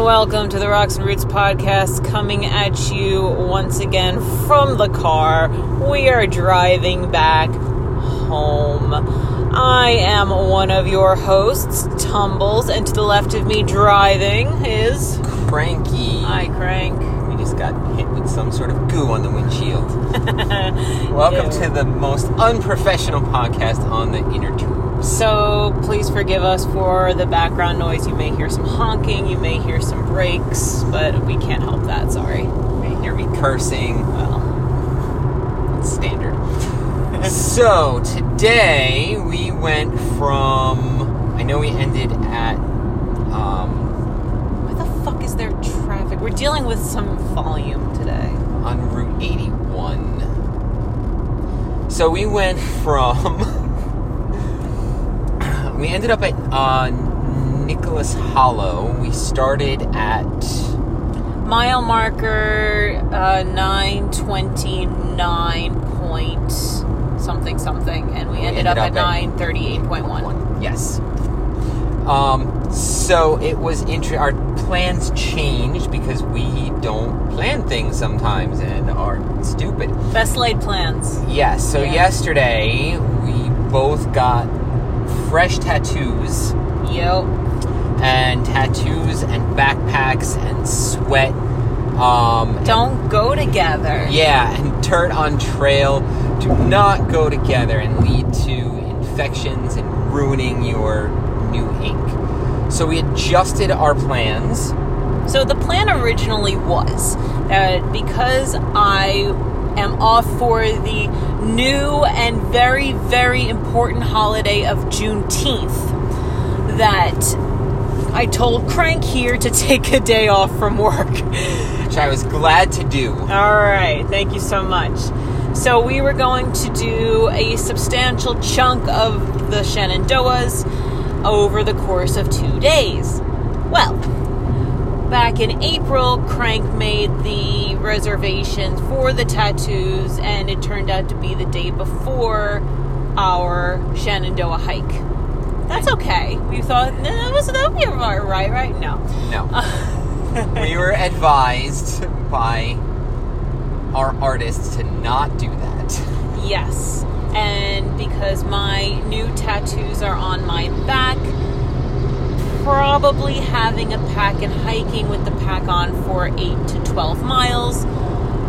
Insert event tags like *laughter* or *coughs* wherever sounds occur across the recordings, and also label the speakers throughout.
Speaker 1: And welcome to the Rocks and Roots podcast, coming at you once again from the car. We are driving back home. I am one of your hosts, Tumbles, and to the left of me driving is.
Speaker 2: Cranky.
Speaker 1: Hi, Crank.
Speaker 2: We just got hit with some sort of goo on the windshield. *laughs* Welcome
Speaker 1: Ew.
Speaker 2: to the most unprofessional podcast on the inner tube.
Speaker 1: So please forgive us for the background noise. You may hear some honking, you may hear some brakes, but we can't help that, sorry.
Speaker 2: You may hear me cursing.
Speaker 1: Well,
Speaker 2: It's standard. *laughs* so today we went from. I know we ended at. Um,
Speaker 1: where the fuck is there traffic? We're dealing with some volume today.
Speaker 2: on Route 81. So we went *laughs* from. We ended up at uh, Nicholson Hollow. We started at.
Speaker 1: Mile marker uh, 929 point something something, and we ended, up, at 938.1.
Speaker 2: Yes. Um, so it was interesting our plans changed because we don't plan things sometimes and are stupid.
Speaker 1: Best laid plans.
Speaker 2: Yes. So
Speaker 1: Yeah.
Speaker 2: yesterday we both got fresh tattoos
Speaker 1: Yo.
Speaker 2: and tattoos and backpacks and sweat. Um,
Speaker 1: Don't go together.
Speaker 2: yeah, and dirt on trail do not go together and lead to infections and ruining your new ink. So we adjusted our plans.
Speaker 1: So the plan originally was that because I am off for the new and very, very important holiday of Juneteenth, that I told Crank here to *laughs* take a day off from work.
Speaker 2: which I was glad to do.
Speaker 1: All right, thank you so much. So we were going to do a substantial chunk of the Shenandoahs over the course of two days. Well, back in April, Crank made the reservations for the tattoos, and it turned out to be the day before our Shenandoah hike. That's okay. We thought no, that was that would be right, right? Right? No.
Speaker 2: No. *laughs* we were advised by our artists to not do that.
Speaker 1: Yes. And because my new tattoos are on my back, probably having a pack and hiking with the pack on for 8 to 12 miles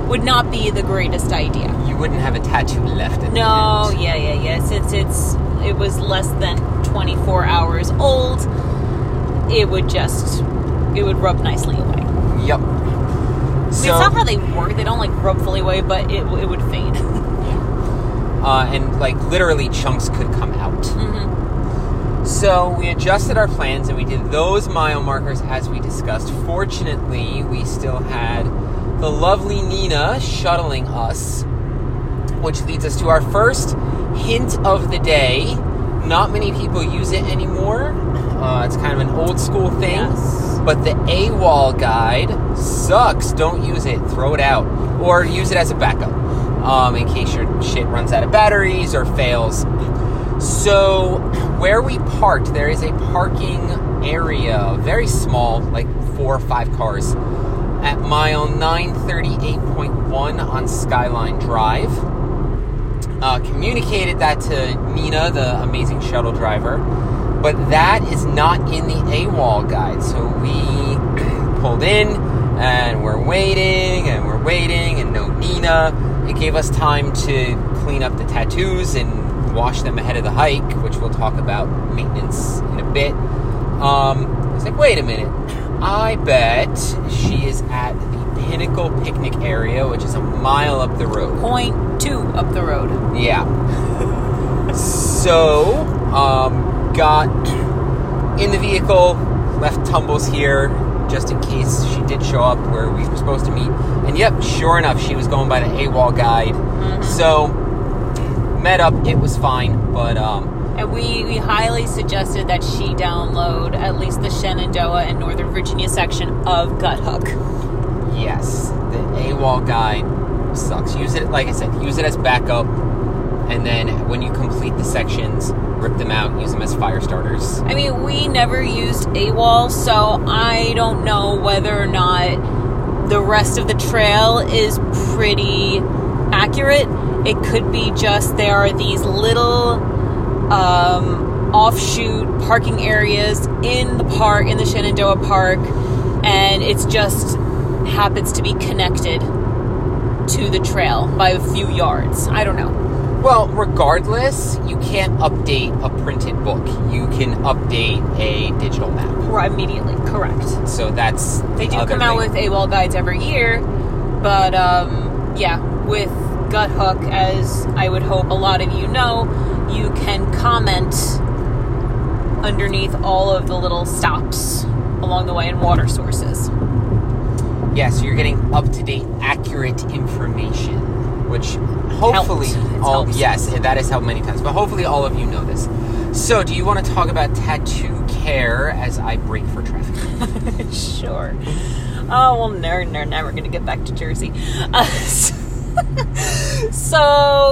Speaker 1: would not be the greatest idea.
Speaker 2: You wouldn't have a tattoo left at
Speaker 1: No, yeah, yeah, yeah. Since it's it was less than 24 hours old, it would just it would rub nicely away.
Speaker 2: Yep. So,
Speaker 1: it's not how they work. They don't like rub fully away, but it, it would fade. *laughs*
Speaker 2: uh, and like literally chunks could come out. So we adjusted our plans and we did those mile markers as we discussed. Fortunately, we still had the lovely Nina shuttling us, which leads us to our first hint of the day. Not many people use it anymore. Uh, it's kind of an old school thing.
Speaker 1: Yes.
Speaker 2: But the AWOL guide sucks. Don't use it. Throw it out. Or use it as a backup um, in case your shit runs out of batteries or fails. So, where we parked, there is a parking area, very small, like four or five cars, at mile 938.1 on Skyline Drive. Uh, communicated that to Nina, the amazing shuttle driver, but that is not in the AWOL guide. So we *coughs* pulled in and we're waiting and we're waiting and no Nina. It gave us time to clean up the tattoos and wash them ahead of the hike, which we'll talk about maintenance in a bit. Um, I was like, wait a minute. I bet she is at the Pinnacle Picnic area, which is a mile up the road.
Speaker 1: Point two up the road.
Speaker 2: Yeah. so, um, got in the vehicle, left tumbles here just in case she did show up where we were supposed to meet. And yep, sure enough, she was going by the AWOL guide. So, met up, it was fine, but um,
Speaker 1: And we, we highly suggested that she download at least the Shenandoah and Northern Virginia section of Guthook.
Speaker 2: yes, the AWOL guide sucks. Use it, like I said, use it as backup. And then when you complete the sections, rip them out, use them as fire starters.
Speaker 1: I mean, we never used AWOL, so I don't know whether or not the rest of the trail is pretty accurate. It could be just there are these little um, offshoot parking areas in the park, in the Shenandoah Park, and it's just happens to be connected to the trail by a few yards. I don't know.
Speaker 2: Well, regardless, you can't update a printed book. You can update a digital map.
Speaker 1: Right, immediately, correct.
Speaker 2: So that's
Speaker 1: They
Speaker 2: the
Speaker 1: do come out
Speaker 2: thing.
Speaker 1: with AWOL guides every year, but um, yeah, with Guthook, as I would hope a lot of you know, you can comment underneath all of the little stops along the way and water sources.
Speaker 2: Yeah, so you're getting up to date, accurate information, which hopefully all yes, that has helped many times. But hopefully all of you know this. So, do you want to talk about tattoo care as I break for traffic? *laughs*
Speaker 1: sure. Oh well, they're, they're never going to get back to Jersey. *laughs* Uh, so *laughs*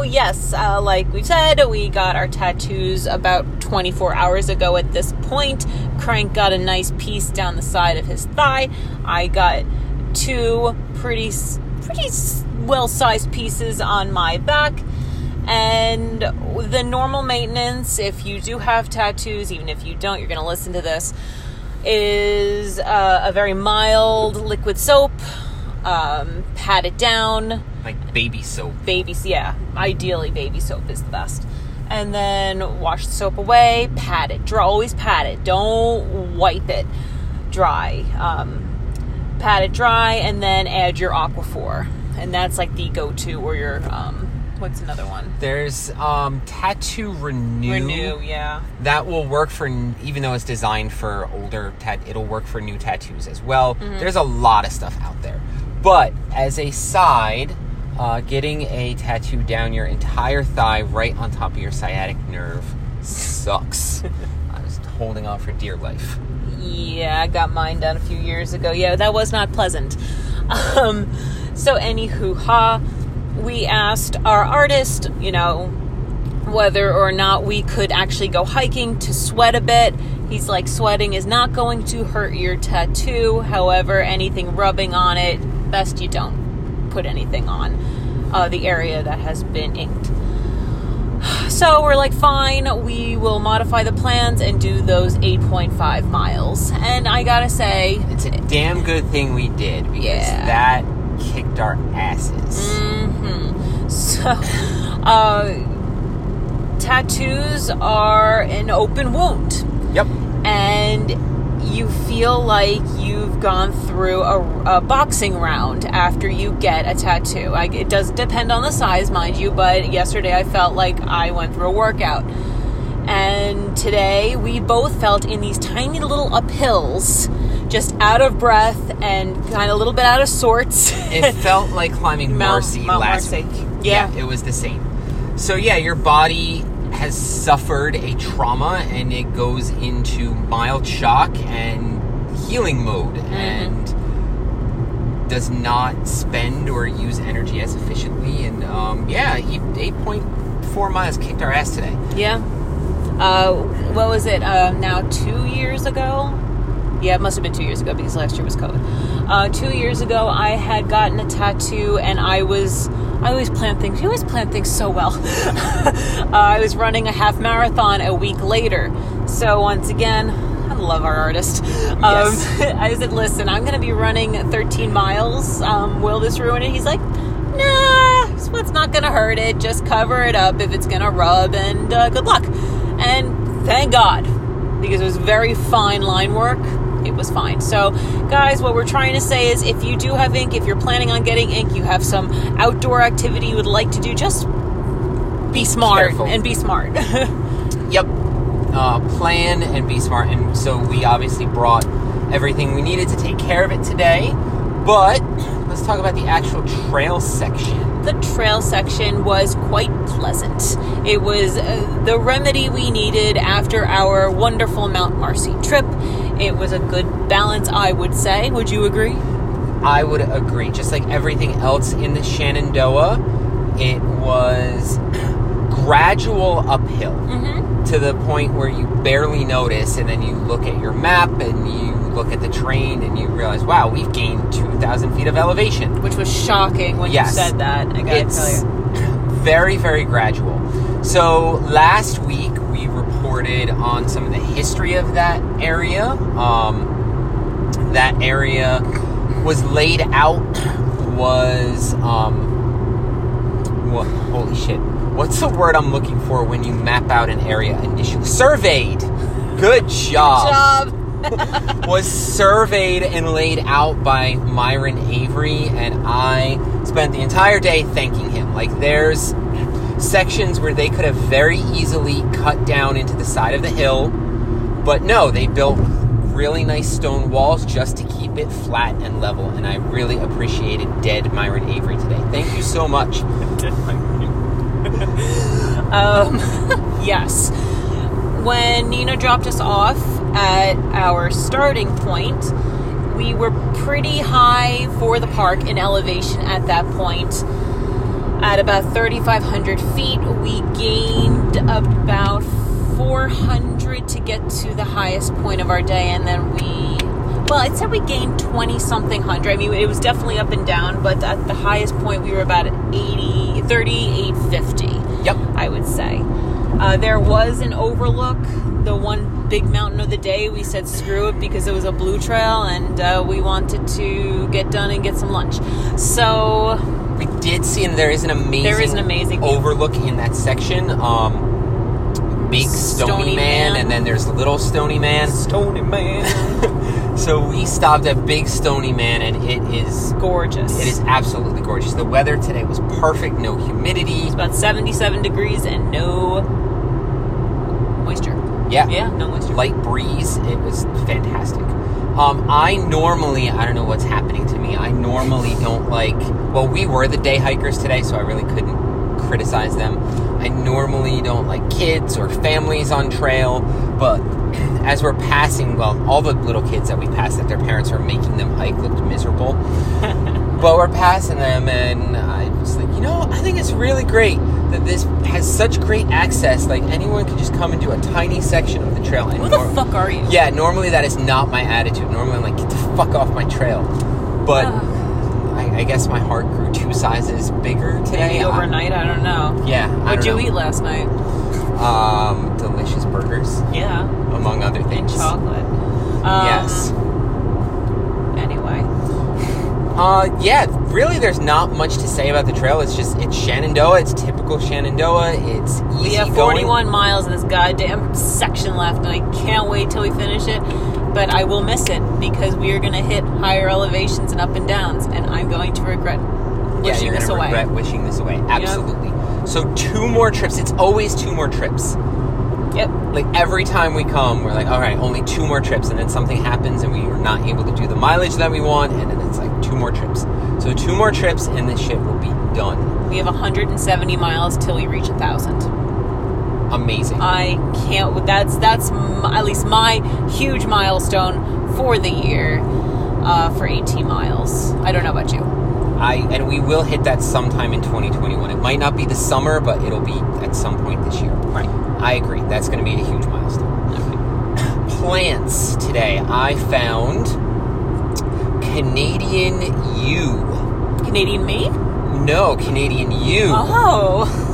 Speaker 1: yes, uh, like we said, we got our tattoos about 24 hours ago. At this point, Crank got a nice piece down the side of his thigh. I got two pretty pretty well-sized pieces on my back. And the normal maintenance, if you do have tattoos, even if you don't, you're going to listen to this, is uh, a very mild liquid soap. Um, pat it down.
Speaker 2: Like baby soap.
Speaker 1: Baby, soap, yeah, ideally baby soap is the best. And then wash the soap away. Pat it. Dry, always pat it. Don't wipe it dry. Um, pat it dry, and then add your Aquaphor, and that's like the go-to. Or your um, what's another one?
Speaker 2: There's um, tattoo renew.
Speaker 1: Renew, yeah.
Speaker 2: That will work for even though it's designed for older tat. It'll work for new tattoos as well.
Speaker 1: Mm-hmm.
Speaker 2: There's a lot of stuff out there, but as a side. Uh, getting a tattoo down your entire thigh right on top of your sciatic nerve sucks. *laughs* I was holding on for dear life.
Speaker 1: Yeah, I got mine done a few years ago. Yeah, that was not pleasant. *laughs* Um, so, anywho, ha, we asked our artist, you know, whether or not we could actually go hiking to sweat a bit. He's like, sweating is not going to hurt your tattoo. However, anything rubbing on it, best you don't put anything on uh, the area that has been inked. *sighs* So we're like, fine, we will modify the plans and do those 8.5 miles. And I gotta say,
Speaker 2: It's a damn good thing we did because
Speaker 1: Yeah.
Speaker 2: that kicked our asses.
Speaker 1: hmm *laughs* So, uh, tattoos are an open wound.
Speaker 2: Yep.
Speaker 1: and you feel like you've gone through a, a boxing round after you get a tattoo. Like it does depend on the size, mind you, but yesterday I felt like I went through a workout. And today we both felt in these tiny little uphills, just out of breath and kind of a little bit out of sorts.
Speaker 2: It *laughs* felt like climbing
Speaker 1: Mount-
Speaker 2: Marcy
Speaker 1: Mount
Speaker 2: last
Speaker 1: Marcy.
Speaker 2: week.
Speaker 1: Yeah.
Speaker 2: it was the same. So yeah, your body has suffered a trauma and it goes into mild shock and healing mode
Speaker 1: Mm-hmm.
Speaker 2: and does not spend or use energy as efficiently. And um, yeah, eight point four miles kicked our ass today.
Speaker 1: Yeah. Uh, what was it? Uh, now two years ago. Yeah, it must have been two years ago because last year was COVID. Uh, two years ago, I had gotten a tattoo, and I was. I always plan things. You always plan things so well. *laughs* uh, I was running a half marathon a week later. So once again, I love our artist. Um,
Speaker 2: Yes. *laughs*
Speaker 1: I said, "Listen, I'm going to be running 13 miles. Um, will this ruin it?" He's like, "Nah, sweat's not going to hurt it. Just cover it up if it's going to rub, and uh, good luck." And thank God, because it was very fine line work. It was fine. So, guys, what we're trying to say is if you do have ink, if you're planning on getting ink, you have some outdoor activity you would like to do, just be smart
Speaker 2: careful.
Speaker 1: and be smart. *laughs*
Speaker 2: Yep. Uh, plan and be smart. And so we obviously brought everything we needed to take care of it today. But let's talk about the actual trail section.
Speaker 1: the trail section was quite pleasant. It was uh, the remedy we needed after our wonderful Mount Marcy trip. It was a good balance, I would say. Would you agree?
Speaker 2: I would agree. Just like everything else in the Shenandoah, it was *clears throat* gradual uphill
Speaker 1: Mm-hmm.
Speaker 2: to the point where you barely notice, and then you look at your map and you look at the terrain and you realize, wow, we've gained 2,000 feet of elevation.
Speaker 1: Which was shocking when
Speaker 2: Yes.
Speaker 1: you said that. I gotta
Speaker 2: It's
Speaker 1: tell you.
Speaker 2: very, very gradual. So last week we reported on some of the history of that area. Um, that area was laid out, was, um, wha- holy shit. What's the word I'm looking for when you map out an area initially? Surveyed. Good job Good
Speaker 1: Job. *laughs* *laughs*
Speaker 2: was surveyed and laid out by Myron Avery, and I spent the entire day thanking him. Like, there's sections where they could have very easily cut down into the side of the hill, but no, they built really nice stone walls just to keep it flat and level, and I really appreciated dead Myron Avery today. Thank you so much. *laughs*
Speaker 1: Dead *laughs* Um, *laughs* yes. When Nina dropped us off at our starting point, we were pretty high for the park in elevation at that point. At about 3,500 feet, we gained about 400 to get to the highest point of our day, and then we. Well, I'd we gained 20 something hundred. I mean, it was definitely up and down, but at the highest point, we were about 80, 3850.
Speaker 2: Yep.
Speaker 1: I would say. Uh, there was an overlook, the one big mountain of the day. We said screw it because it was a blue trail and uh, we wanted to get done and get some lunch. So,
Speaker 2: We did see, and there is an amazing,
Speaker 1: There is an amazing
Speaker 2: overlook in that section. Um, big stony,
Speaker 1: Stony
Speaker 2: man,
Speaker 1: Man.
Speaker 2: and then there's little stony man.
Speaker 1: Stony Man. *laughs*
Speaker 2: So we stopped at Big Stony Man, and it is
Speaker 1: Gorgeous.
Speaker 2: it is absolutely gorgeous. The weather today was perfect, no humidity.
Speaker 1: It's about 77 degrees and no moisture.
Speaker 2: Yeah,
Speaker 1: Yeah, no moisture.
Speaker 2: light breeze. It was fantastic. Um, I normally, I don't know what's happening to me. I normally don't like. Well, we were the day hikers today, so I really couldn't criticize them. I normally don't like kids or families on trail, but *clears throat* as we're passing, well, all the little kids that we pass that their parents are making them hike looked miserable. *laughs* but we're passing them, and I was like, you know, I think it's really great that this has such great access. Like anyone can just come and do a tiny section of the trail. And
Speaker 1: Who the
Speaker 2: nor-
Speaker 1: fuck are you?
Speaker 2: yeah, normally that is not my attitude. Normally I'm like, get the fuck off my trail. But. I, I guess my heart grew two sizes bigger today.
Speaker 1: Maybe overnight, I don't know.
Speaker 2: Yeah. I
Speaker 1: What'd you
Speaker 2: know.
Speaker 1: eat last night?
Speaker 2: Um, delicious burgers,
Speaker 1: Yeah,
Speaker 2: among other things.
Speaker 1: and chocolate. Um,
Speaker 2: yes.
Speaker 1: Anyway. *laughs*
Speaker 2: Uh, yeah. Really, there's not much to say about the trail. It's just it's Shenandoah. It's typical Shenandoah. It's easy
Speaker 1: We have
Speaker 2: going.
Speaker 1: 41 miles in this goddamn section left, and I can't wait till we finish it. But I will miss it because we are going to hit higher elevations and up and downs, and I'm going to regret
Speaker 2: Yeah,
Speaker 1: wishing
Speaker 2: you're
Speaker 1: this away.
Speaker 2: regret wishing this away. Absolutely. So two more trips. It's always two more trips.
Speaker 1: Yep.
Speaker 2: like every time we come, we're like, all right, only two more trips, and then something happens, and we are not able to do the mileage that we want, and then it's like two more trips. So two more trips, and this shit will be done.
Speaker 1: We have 170 miles till we reach a thousand.
Speaker 2: Amazing.
Speaker 1: I can't. That's that's at least my huge milestone for the year uh, for 18 miles. I don't know about you.
Speaker 2: I and we will hit that sometime in 2021. It might not be the summer, but it'll be at some point this year.
Speaker 1: Right.
Speaker 2: I agree. That's going to be a huge milestone. *clears throat* Plants today. I found Canadian yew.
Speaker 1: Canadian me?
Speaker 2: No, Canadian yew.
Speaker 1: Oh.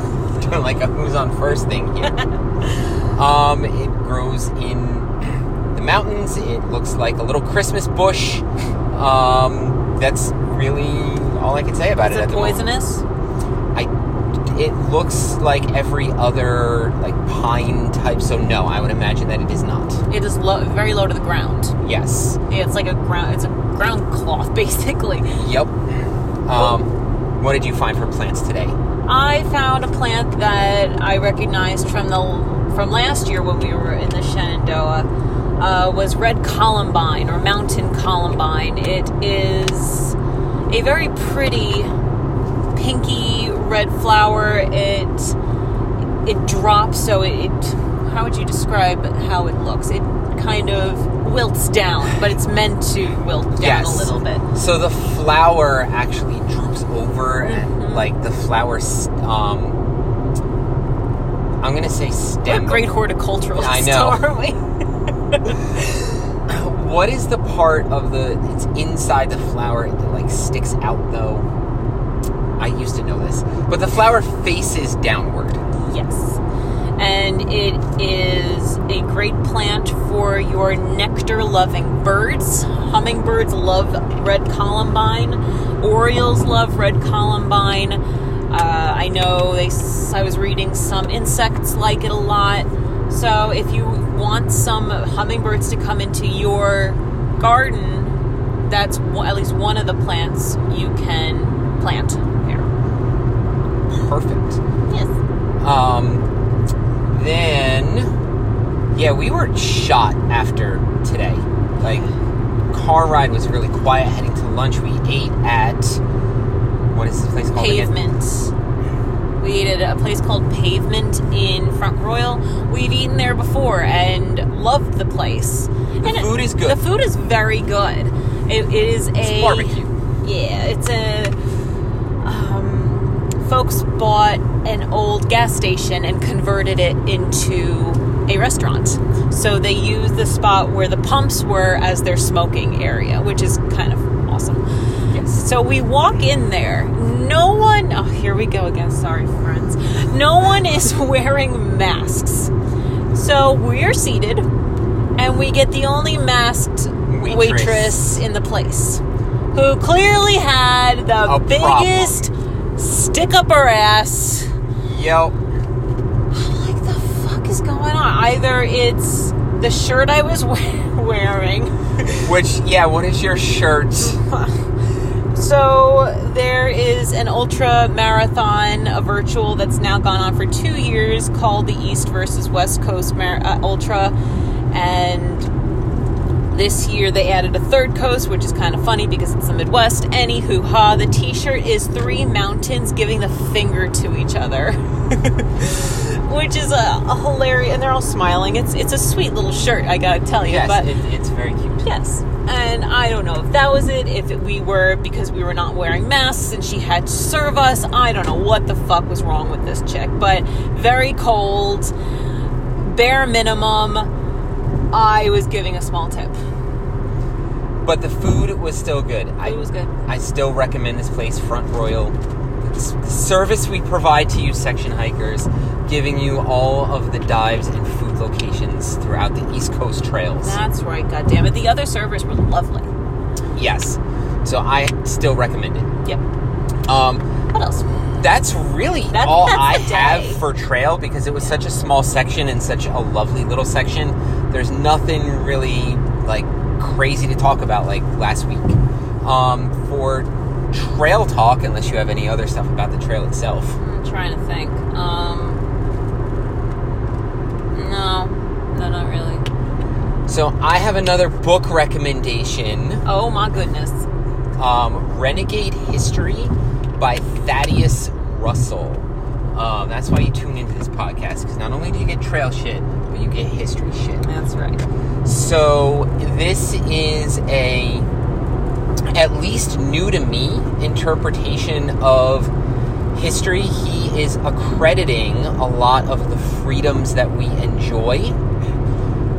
Speaker 2: Doing *laughs* like a who's on first thing here. um, it grows in the mountains. It looks like a little Christmas bush. Um, that's really all I can say about
Speaker 1: Is
Speaker 2: it.
Speaker 1: it poisonous?
Speaker 2: I. It looks like every other like pine type. So no, I would imagine that it is not.
Speaker 1: It is low, very low to the ground.
Speaker 2: Yes.
Speaker 1: It's like a ground. It's a ground cloth, *laughs* basically.
Speaker 2: Yep. Um, what did you find for plants today?
Speaker 1: I found a plant that I recognized from the from last year when we were in the Shenandoah. Uh, was red columbine or mountain columbine. It is a very pretty pinky red flower. It it drops so it, how would you describe how it looks? It kind of wilts down, but it's meant to wilt down
Speaker 2: Yes.
Speaker 1: a little bit.
Speaker 2: So the flower actually droops over,
Speaker 1: Mhm.
Speaker 2: and like the flower, um, I'm gonna say
Speaker 1: We're
Speaker 2: stem.
Speaker 1: great horticulturalists,
Speaker 2: I *laughs* know.
Speaker 1: aren't *laughs* we?
Speaker 2: What is the part of the it's inside the flower that like sticks out though? I used to know this, but the flower faces downward.
Speaker 1: Yes. And it is a great plant for your nectar loving birds. Hummingbirds love red columbine, Orioles love red columbine. Uh, I know they, I was reading some insects like it a lot. So if you want some hummingbirds to come into your garden, that's at least one of the plants you can plant there.
Speaker 2: Perfect.
Speaker 1: Yes.
Speaker 2: Um, then, yeah, we were shot after today. Like, car ride was really quiet. Heading to lunch, we ate at what is this place called again?
Speaker 1: We ate at a place called PaveMint in Front Royal. We've eaten there before and loved the place.
Speaker 2: The
Speaker 1: And it-
Speaker 2: food is good.
Speaker 1: The food is very good. It, it is a
Speaker 2: It's barbecue.
Speaker 1: Yeah, it's a. Um, folks bought an old gas station and converted it into a restaurant. So they use the spot where the pumps were as their smoking area, which is kind of awesome.
Speaker 2: Yes.
Speaker 1: So we walk in there. No one, oh, here we go again. Sorry, friends. No one is *laughs* wearing masks. So we're seated, and we get the only masked
Speaker 2: Waitress.
Speaker 1: waitress, in the place who clearly had the
Speaker 2: A
Speaker 1: biggest stick up her ass.
Speaker 2: Yo.
Speaker 1: Like, the fuck is going on? Either it's the shirt I was *laughs* we- wearing.
Speaker 2: Which, yeah, what is your shirt? *laughs*
Speaker 1: So there is an ultra marathon, a virtual that's now gone on for two years, called the East versus West Coast Mar- uh, Ultra, and this year they added a third coast, which is kind of funny because it's the Midwest. Anywho, ha! The T-shirt is three mountains giving the finger to each other. *laughs* Which is a, a hilarious, and they're all smiling. It's it's a sweet little shirt, I gotta tell you.
Speaker 2: Yes,
Speaker 1: but
Speaker 2: it, it's very cute.
Speaker 1: Yes. And I don't know if that was it, if it, we were because we were not wearing masks and she had to serve us. I don't know what the fuck was wrong with this chick, but very cold, bare minimum. I was giving a small tip.
Speaker 2: But the food was still good. I,
Speaker 1: It was good.
Speaker 2: I still recommend this place, Front Royal. The the service we provide to you, section hikers, giving you all of the dives and food locations throughout the East Coast trails.
Speaker 1: That's right, God damn it. The other servers were lovely.
Speaker 2: Yes. So I still recommend it.
Speaker 1: Yep.
Speaker 2: Um,
Speaker 1: What else?
Speaker 2: that's really
Speaker 1: That-
Speaker 2: all
Speaker 1: that's
Speaker 2: I have for trail because it was such a small section and such a lovely little section. There's nothing really like crazy to talk about like last week. Um, for trail talk, unless you have any other stuff about the trail itself.
Speaker 1: I'm trying to think. Um. No. No, not really.
Speaker 2: So I have another book recommendation.
Speaker 1: Oh my goodness.
Speaker 2: um, Renegade History by Thaddeus Russell. Um, that's why you tune into this podcast because not only do you get trail shit, but you get history shit.
Speaker 1: That's right.
Speaker 2: So this is a at least new to me interpretation of history. He is accrediting a lot of the freedoms that we enjoy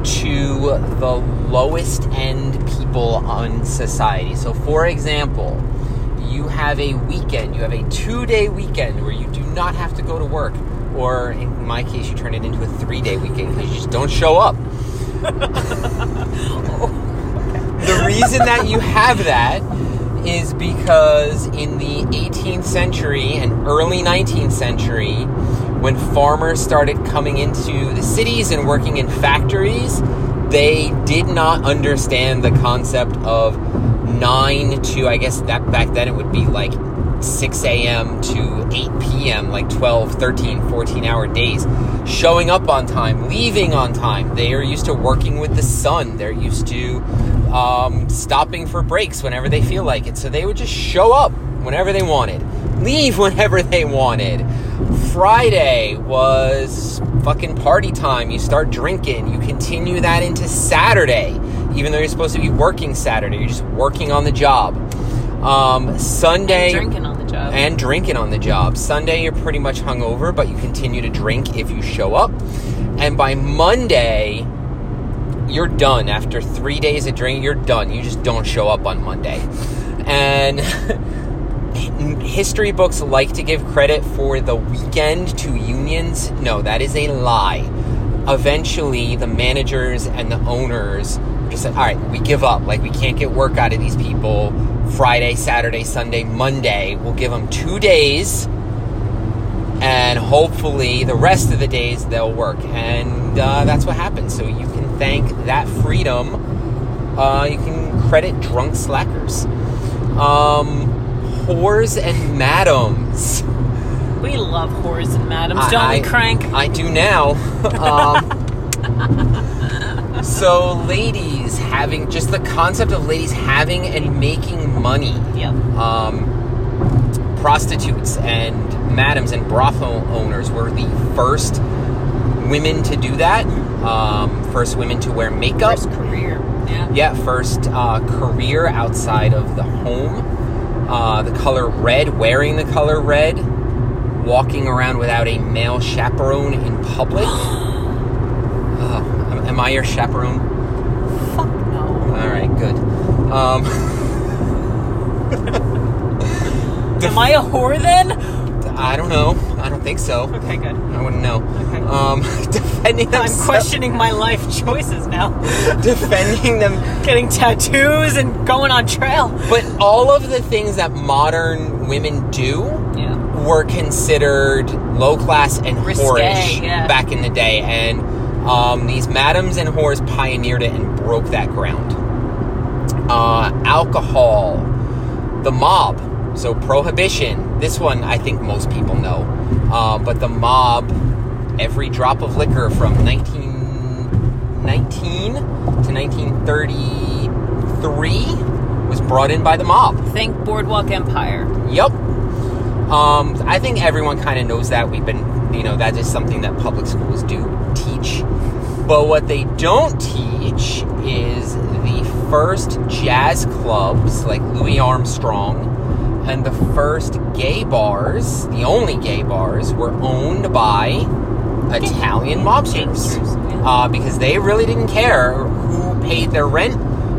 Speaker 2: to the lowest end people on society. So for example, you have a weekend, you have a 2-day weekend where you do not have to go to work or in my case you turn it into a 3-day weekend because you just don't show up. *laughs* Oh, the reason that you have that is because in the 18th century and early 19th century, when farmers started coming into the cities and working in factories, they did not understand the concept of 9 to, I guess that back then it would be like 6 a.m. to 8 p.m., like 12, 13, 14 hour days. Showing up on time, leaving on time. They are used to working with the sun. They're used to um, stopping for breaks whenever they feel like it. So they would just show up whenever they wanted, leave *laughs* whenever they wanted. Friday was fucking party time. You start drinking. You continue that into Saturday, even though you're supposed to be working Saturday. You're just working on the job. Um, Sunday.
Speaker 1: Drinking on the the job.
Speaker 2: and drinking on the job. Sunday, you're pretty much hungover, but you continue to drink if you show up. And by Monday, you're done. After three days of drinking, you're done. You just don't show up on Monday. And *laughs* history books like to give credit for the weekend to unions. No, that is a lie. Eventually, the managers and the owners just said, all right, we give up. Like, we can't get work out of these people. Friday, Saturday, Sunday, Monday. We'll give them two days. And hopefully, the rest of the days they'll work. And uh, that's what happens. So, you can thank that freedom. Uh, you can credit drunk slackers. Um, whores and madams.
Speaker 1: we love whores and madams,
Speaker 2: I-
Speaker 1: don't
Speaker 2: I-
Speaker 1: we, Crank?
Speaker 2: I do now. *laughs* um, so, ladies having just the concept of ladies having and making money.
Speaker 1: yep.
Speaker 2: Um, prostitutes and madams and brothel owners were the first women to do that. Um, first women to wear makeup.
Speaker 1: First career. Yeah.
Speaker 2: Yeah, first uh, career outside of the home. Uh, the color red, wearing the color red, walking around without a male chaperone in public. *gasps* *gasps* Am- am I your chaperone?
Speaker 1: Fuck no.
Speaker 2: All right, good. Um, *laughs*
Speaker 1: Am I a whore then?
Speaker 2: I don't know. I don't think so.
Speaker 1: Okay, good.
Speaker 2: I wouldn't know.
Speaker 1: Okay.
Speaker 2: Um, *laughs* defending
Speaker 1: them.
Speaker 2: I'm
Speaker 1: questioning my life choices now. *laughs*
Speaker 2: defending them
Speaker 1: Getting tattoos and going on trail.
Speaker 2: But all of the things that modern women do
Speaker 1: Yeah.
Speaker 2: were considered low class and
Speaker 1: Risque,
Speaker 2: whorish
Speaker 1: yeah.
Speaker 2: back in the day, and um, these madams and whores pioneered it and broke that ground. Uh, alcohol, the mob, so prohibition. This one I think most people know, uh, but the mob, every drop of liquor from 1919 to 1933 was brought in by the mob.
Speaker 1: Think Boardwalk Empire.
Speaker 2: Yep. Um, I think everyone kind of knows that. We've been, you know, that is something that public schools do teach. But what they don't teach is the first jazz clubs like Louis Armstrong and the first gay bars, the only gay bars, were owned by Italian mobsters. Uh, because they really didn't care who paid their rent,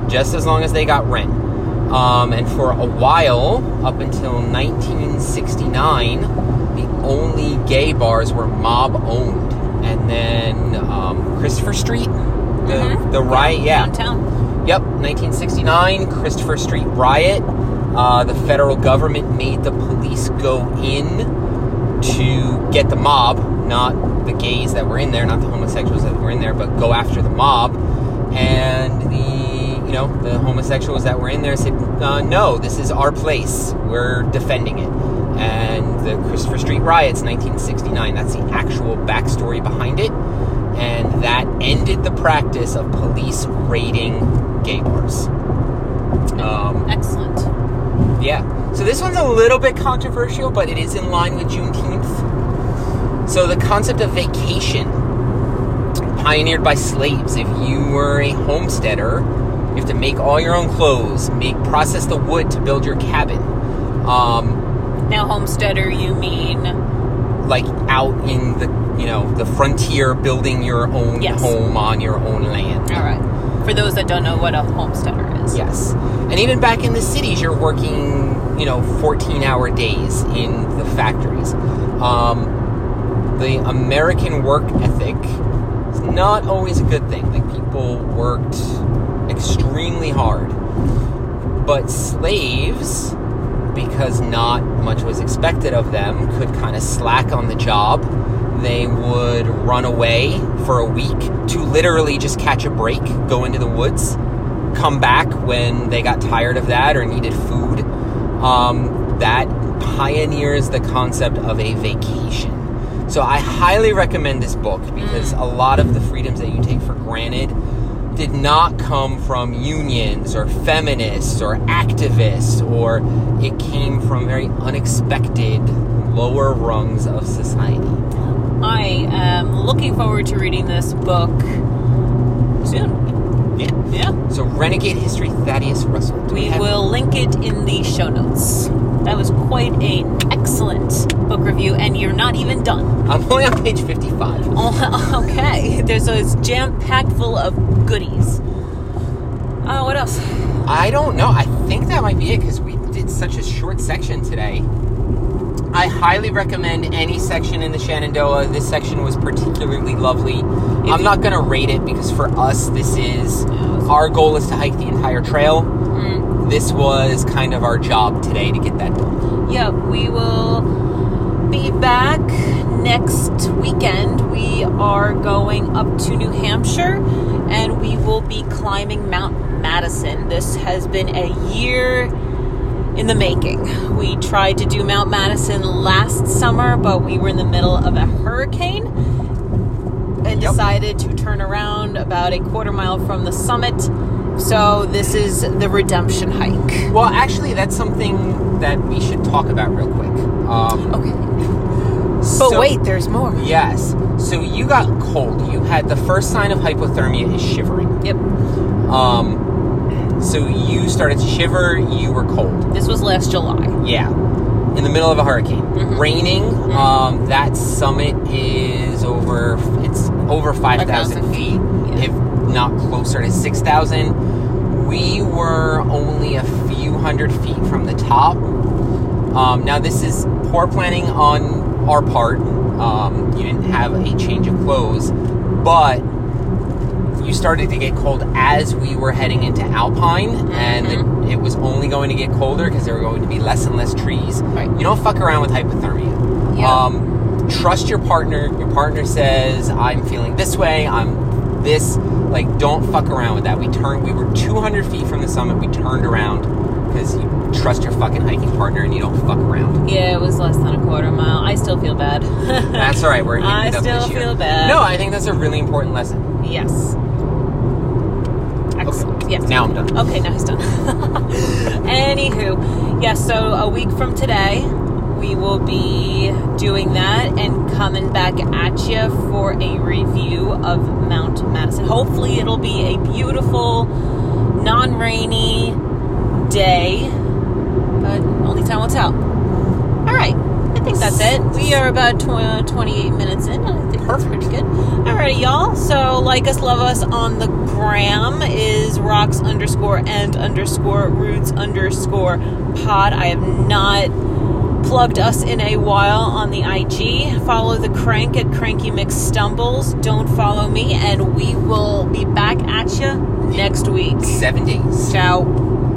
Speaker 2: just as long as they got rent. Um, and for a while, up until 1969, the only gay bars were mob owned. And then um, Christopher Street, the,
Speaker 1: Mhm.
Speaker 2: the riot, yeah.
Speaker 1: Downtown.
Speaker 2: Yep, 1969, Christopher Street riot. Uh, the federal government made the police go in to get the mob, not the gays that were in there, not the homosexuals that were in there, but go after the mob. And the, you know, the homosexuals that were in there said, uh, "No, this is our place. We're defending it." And the Christopher Street riots, 1969. That's the actual backstory behind it, and that ended the practice of police raiding gay bars. Um,
Speaker 1: Excellent.
Speaker 2: yeah. So this one's a little bit controversial, but it is in line with Juneteenth. So the concept of vacation, pioneered by slaves. If you were a homesteader, you have to make all your own clothes, make process the wood to build your cabin. Um,
Speaker 1: Now, homesteader, you mean
Speaker 2: like out in the you know the frontier, building your own
Speaker 1: Yes.
Speaker 2: home on your own land.
Speaker 1: all right. For those that don't know what a homesteader is,
Speaker 2: Yes. And even back in the cities, you're working, you know, 14 hour days in the factories. Um, the American work ethic is not always a good thing. Like, people worked extremely hard. But slaves, because not much was expected of them, could kind of slack on the job. They would run away for a week to literally just catch a break, go into the woods, come back when they got tired of that or needed food. Um, that pioneers the concept of a vacation. So I highly recommend this book because a lot of the freedoms that you take for granted did not come from unions or feminists or activists, or it came from very unexpected lower rungs of society.
Speaker 1: I am looking forward to reading this book soon.
Speaker 2: Yeah.
Speaker 1: Yeah.
Speaker 2: So Renegade History, Thaddeus Russell. Do
Speaker 1: We
Speaker 2: have-
Speaker 1: will link it in the show notes. That was quite an excellent book review, and you're not even done.
Speaker 2: I'm only on page 55. *laughs*
Speaker 1: Oh, okay. There's a jam packed full of goodies. Uh, what else?
Speaker 2: I don't know. I think that might be it because we did such a short section today. I highly recommend any section in the Shenandoah. This section was particularly lovely. I'm
Speaker 1: you-
Speaker 2: not going to rate it because for us, this is our goal is to hike the entire trail. This was kind of our job today to get that done.
Speaker 1: Yeah, we will be back next weekend. We are going up to New Hampshire and we will be climbing Mount Madison. This has been a year in the making. We tried to do Mount Madison last summer, but we were in the middle of a hurricane and
Speaker 2: Yep.
Speaker 1: decided to turn around about a quarter mile from the summit. So this is the redemption hike.
Speaker 2: Well, actually, that's something that we should talk about real quick. Um,
Speaker 1: Okay. But
Speaker 2: so-
Speaker 1: wait, there's more.
Speaker 2: Yes. So you got cold. You had the first sign of hypothermia is shivering.
Speaker 1: Yep.
Speaker 2: Um, so you started to shiver. You were cold.
Speaker 1: This was last July.
Speaker 2: Yeah. In the middle of a hurricane,
Speaker 1: Mhm.
Speaker 2: raining. Um, that summit is over. It's over five thousand feet, not closer to six thousand. We were only a few hundred feet from the top. Um, now this is poor planning on our part. Um, you didn't have a change of clothes, but you started to get cold as we were heading into Alpine, and
Speaker 1: Mhm.
Speaker 2: it, it was only going to get colder because there were going to be less and less trees.
Speaker 1: Right.
Speaker 2: You don't fuck around with hypothermia.
Speaker 1: Yeah.
Speaker 2: Um, trust your partner. Your partner says, "I'm feeling this way. I'm this." Like, don't fuck around with that. We turned. We were 200 feet from the summit. We turned around because you trust your fucking hiking partner and you don't fuck around.
Speaker 1: Yeah, it was less than a quarter mile. I still feel bad. *laughs*
Speaker 2: That's all right. We're
Speaker 1: I still feel bad.
Speaker 2: No, I think that's a really important lesson.
Speaker 1: Yes. Excellent. Yes.
Speaker 2: Now I'm done.
Speaker 1: Okay, now he's done. *laughs* Anywho, yes, so a week from today, we will be doing that and coming back at you for a review of Mount Madison. Hopefully, it'll be a beautiful, non rainy day, but only time will tell. All right, I think that's it. We are about tw- 28 minutes in. I think that's pretty good. Alrighty, y'all. So, like us, love us on the gram is rocks underscore and underscore roots underscore pod. I have not plugged us in a while on the IG. Follow the crank at Cranky Mix Stumbles. Don't follow me, and we will be back at you next week.
Speaker 2: Seven days.
Speaker 1: Ciao.